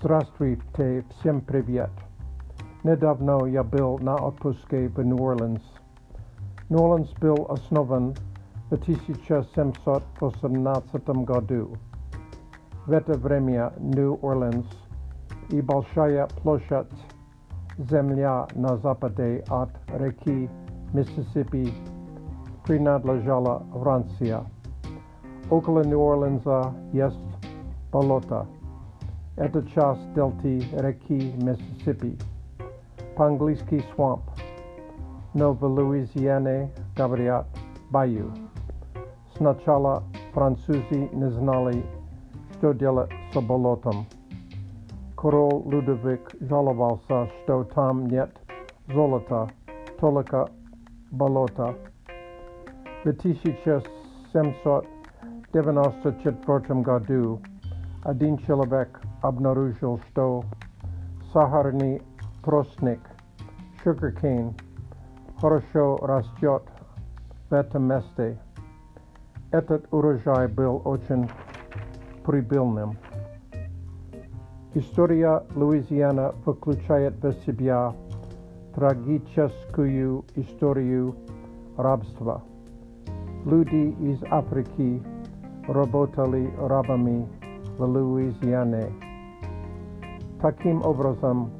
Здравствуйте, всем привет. Недавно я был на отпуске в Нью-Орлеанс. Нью-Орлеанс был основан в 1718 году. В это время Нью-Орлеанс и большая площадь земля на западе от реки Миссисипи принадлежала Франция. Около Нью-Орлеанса есть болото – Chas Delta Reiki, Mississippi, Pangliski Swamp, Nova Louisiana Gabriat Bayou, Snachala Francuzi Neznali što dělat s Korol Ludovic Zalavalsa, se, što tam net zolota, tolika balota. V 1794 Gadu, Один человек обнаружил, что сахарный тростник, sugarcane, хорошо растет в этом месте. Этот урожай был очень прибыльным. История Луизиана включает в себя трагическую историю рабства. Люди из Африки работали рабами Louisiane. Takim obrazom,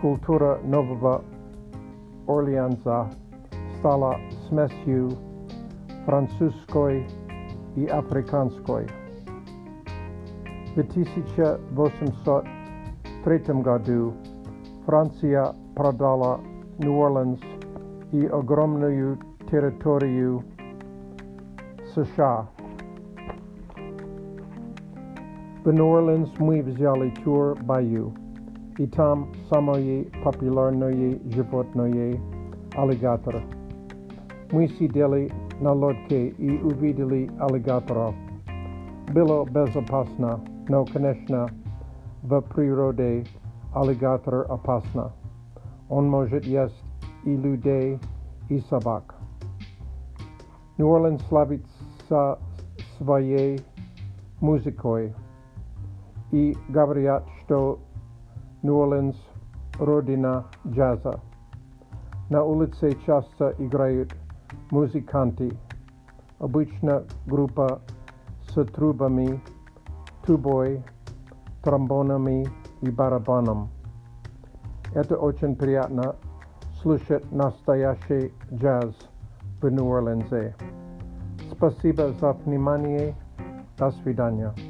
kultura Nowa Orleansa stala smesiu francuskoj i afrikanskoj. W 1803 году Francia prodala New Orleans i ogromnuju teritoriju США. New Orleans vzjalitur Tour I tam samoye Jibot Noye alligator. Muy sideli na lodke i uvideli Alligator. Bilo bezopasna, no konečna, v prirode alligator opasna. On может Yest i Isabak. New Orleans Slavitsa своей Musikoi. и говорят, что Нью-Орлеанс – родина джаза. На улице часто играют музыканты, обычно группа с трубами, тубой, тромбонами и барабаном. Это очень приятно слушать настоящий джаз в Нью-Орлеансе. Спасибо за внимание. До свидания.